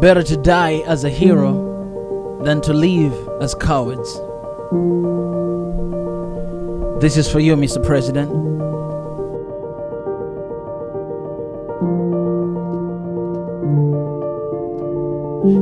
Better to die as a hero than to live as cowards. This is for you, Mr. President.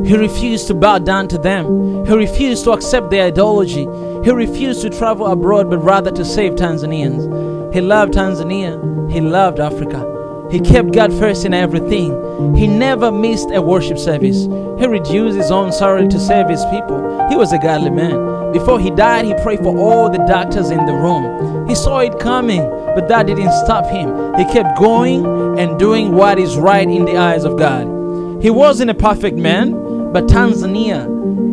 He refused to bow down to them. He refused to accept their ideology. He refused to travel abroad, but rather to save Tanzanians. He loved Tanzania. He loved Africa. He kept God first in everything. He never missed a worship service. He reduced his own salary to save his people. He was a godly man. Before he died, he prayed for all the doctors in the room. He saw it coming, but that didn't stop him. He kept going and doing what is right in the eyes of God. He wasn't a perfect man, but Tanzania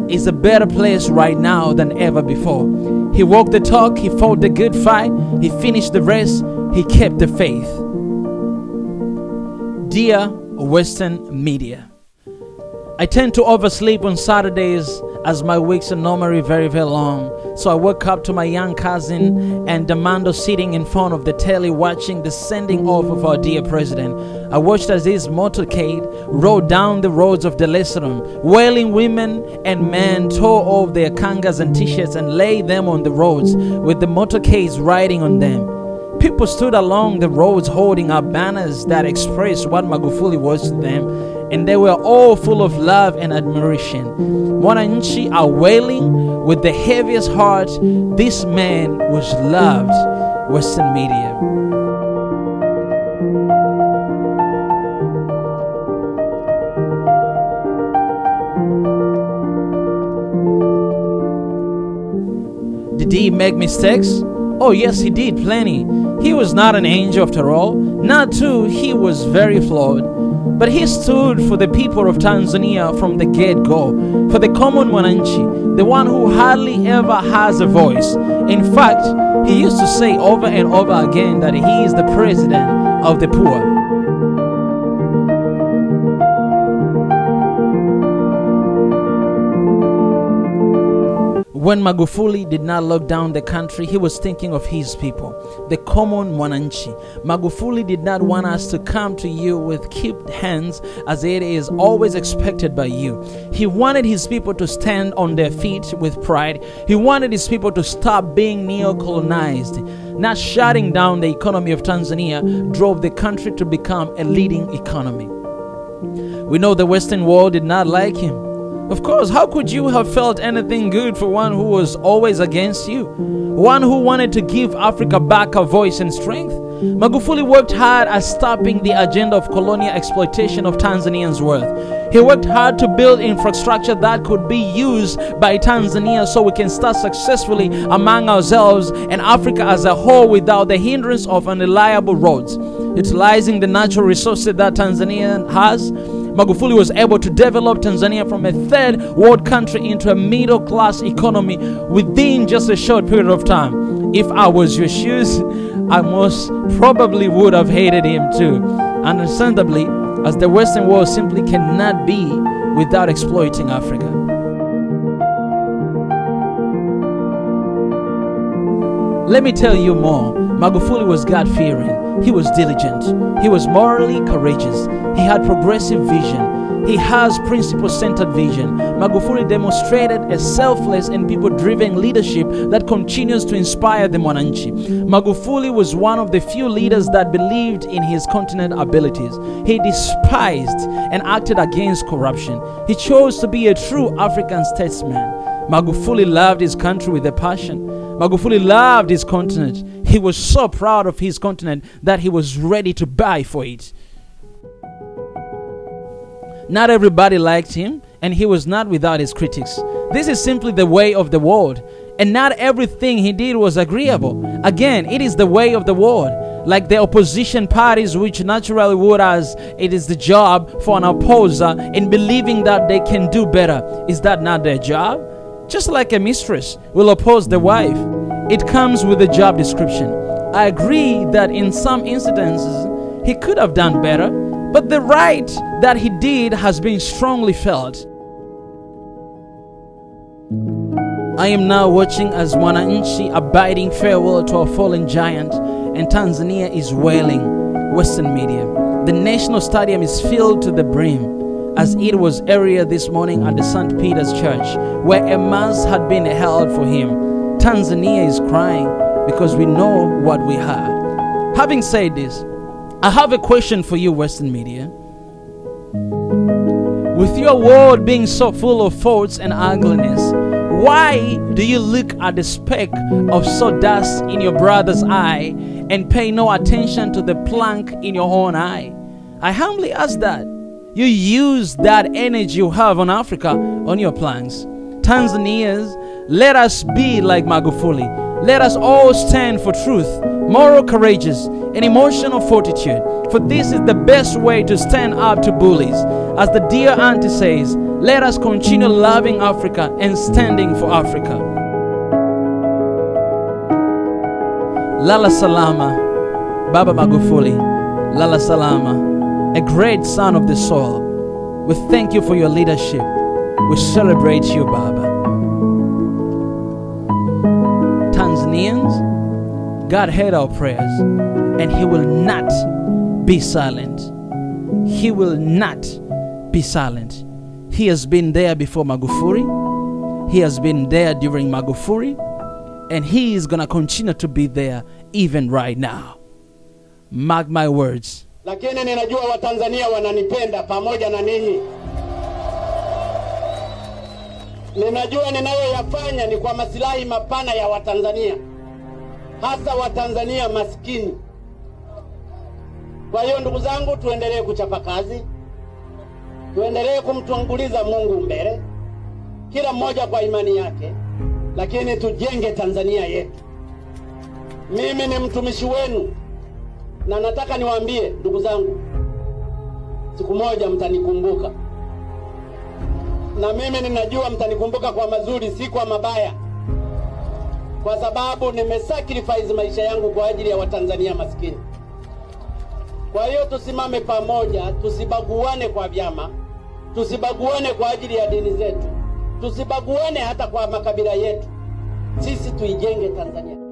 is a better place right now than ever before. He walked the talk, he fought the good fight, he finished the race, he kept the faith. Dear Western media, I tend to oversleep on Saturdays as my weeks are normally very, very long. So I woke up to my young cousin and Demando sitting in front of the telly watching the sending off of our dear president. I watched as his motorcade rode down the roads of es wailing women and men tore off their kangas and t-shirts and laid them on the roads with the motorcades riding on them. People stood along the roads holding up banners that expressed what Magufuli was to them, and they were all full of love and admiration. Wananchi are wailing with the heaviest heart. This man was loved. Western media. Did he make mistakes? Oh, yes, he did plenty. He was not an angel after all. Not too, he was very flawed. But he stood for the people of Tanzania from the get go, for the common Wananchi, the one who hardly ever has a voice. In fact, he used to say over and over again that he is the president of the poor. When Magufuli did not lock down the country, he was thinking of his people, the common Wananchi. Magufuli did not want us to come to you with kept hands as it is always expected by you. He wanted his people to stand on their feet with pride. He wanted his people to stop being neo colonized. Not shutting down the economy of Tanzania drove the country to become a leading economy. We know the Western world did not like him. Of course, how could you have felt anything good for one who was always against you? One who wanted to give Africa back a voice and strength? Magufuli worked hard at stopping the agenda of colonial exploitation of Tanzanians' worth. He worked hard to build infrastructure that could be used by Tanzania so we can start successfully among ourselves and Africa as a whole without the hindrance of unreliable roads. Utilizing the natural resources that Tanzania has, Magufuli was able to develop Tanzania from a third world country into a middle class economy within just a short period of time. If I was your shoes, I most probably would have hated him too. Understandably, as the Western world simply cannot be without exploiting Africa. Let me tell you more. Magufuli was God fearing. He was diligent. He was morally courageous. He had progressive vision. He has principle centered vision. Magufuli demonstrated a selfless and people driven leadership that continues to inspire the Mwananchi. Magufuli was one of the few leaders that believed in his continent abilities. He despised and acted against corruption. He chose to be a true African statesman. Magufuli loved his country with a passion. Magufuli loved his continent. He was so proud of his continent that he was ready to die for it. Not everybody liked him, and he was not without his critics. This is simply the way of the world, and not everything he did was agreeable. Again, it is the way of the world. Like the opposition parties, which naturally would, as it is the job for an opposer in believing that they can do better. Is that not their job? Just like a mistress will oppose the wife, it comes with the job description. I agree that in some incidences he could have done better, but the right that he did has been strongly felt. I am now watching as Mwananchi are bidding farewell to a fallen giant, and Tanzania is wailing. Western media. The National Stadium is filled to the brim as it was earlier this morning at the St. Peter's Church where a mass had been held for him. Tanzania is crying because we know what we heard. Having said this, I have a question for you, Western media. With your world being so full of faults and ugliness, why do you look at the speck of sawdust in your brother's eye and pay no attention to the plank in your own eye? I humbly ask that. You use that energy you have on Africa on your plans. Tanzanians, let us be like Magufuli. Let us all stand for truth, moral courageous, and emotional fortitude. For this is the best way to stand up to bullies. As the dear auntie says, let us continue loving Africa and standing for Africa. Lala Salama, Baba Magufuli, Lala Salama, a great son of the soil. We thank you for your leadership. We celebrate you, Baba. Tanzanians, God heard our prayers and He will not be silent. He will not be silent. He has been there before Magufuli. He has been there during Magufuli. And He is going to continue to be there even right now. Mark my words. Lakini ninajua Watanzania wananipenda pamoja na ninyi. Ninajua ninayoyafanya ni kwa masilahi mapana ya Watanzania, hasa Watanzania maskini. Kwa hiyo ndugu zangu, tuendelee kuchapa kazi, tuendelee kumtanguliza Mungu mbele, kila mmoja kwa imani yake, lakini tujenge Tanzania yetu. Mimi ni mtumishi wenu na nataka niwaambie ndugu zangu, siku moja mtanikumbuka, na mimi ninajua mtanikumbuka kwa mazuri, si kwa mabaya, kwa sababu nimesacrifice maisha yangu kwa ajili ya Watanzania maskini. Kwa hiyo tusimame pamoja, tusibaguane kwa vyama, tusibaguane kwa ajili ya dini zetu, tusibaguane hata kwa makabila yetu. Sisi tuijenge Tanzania.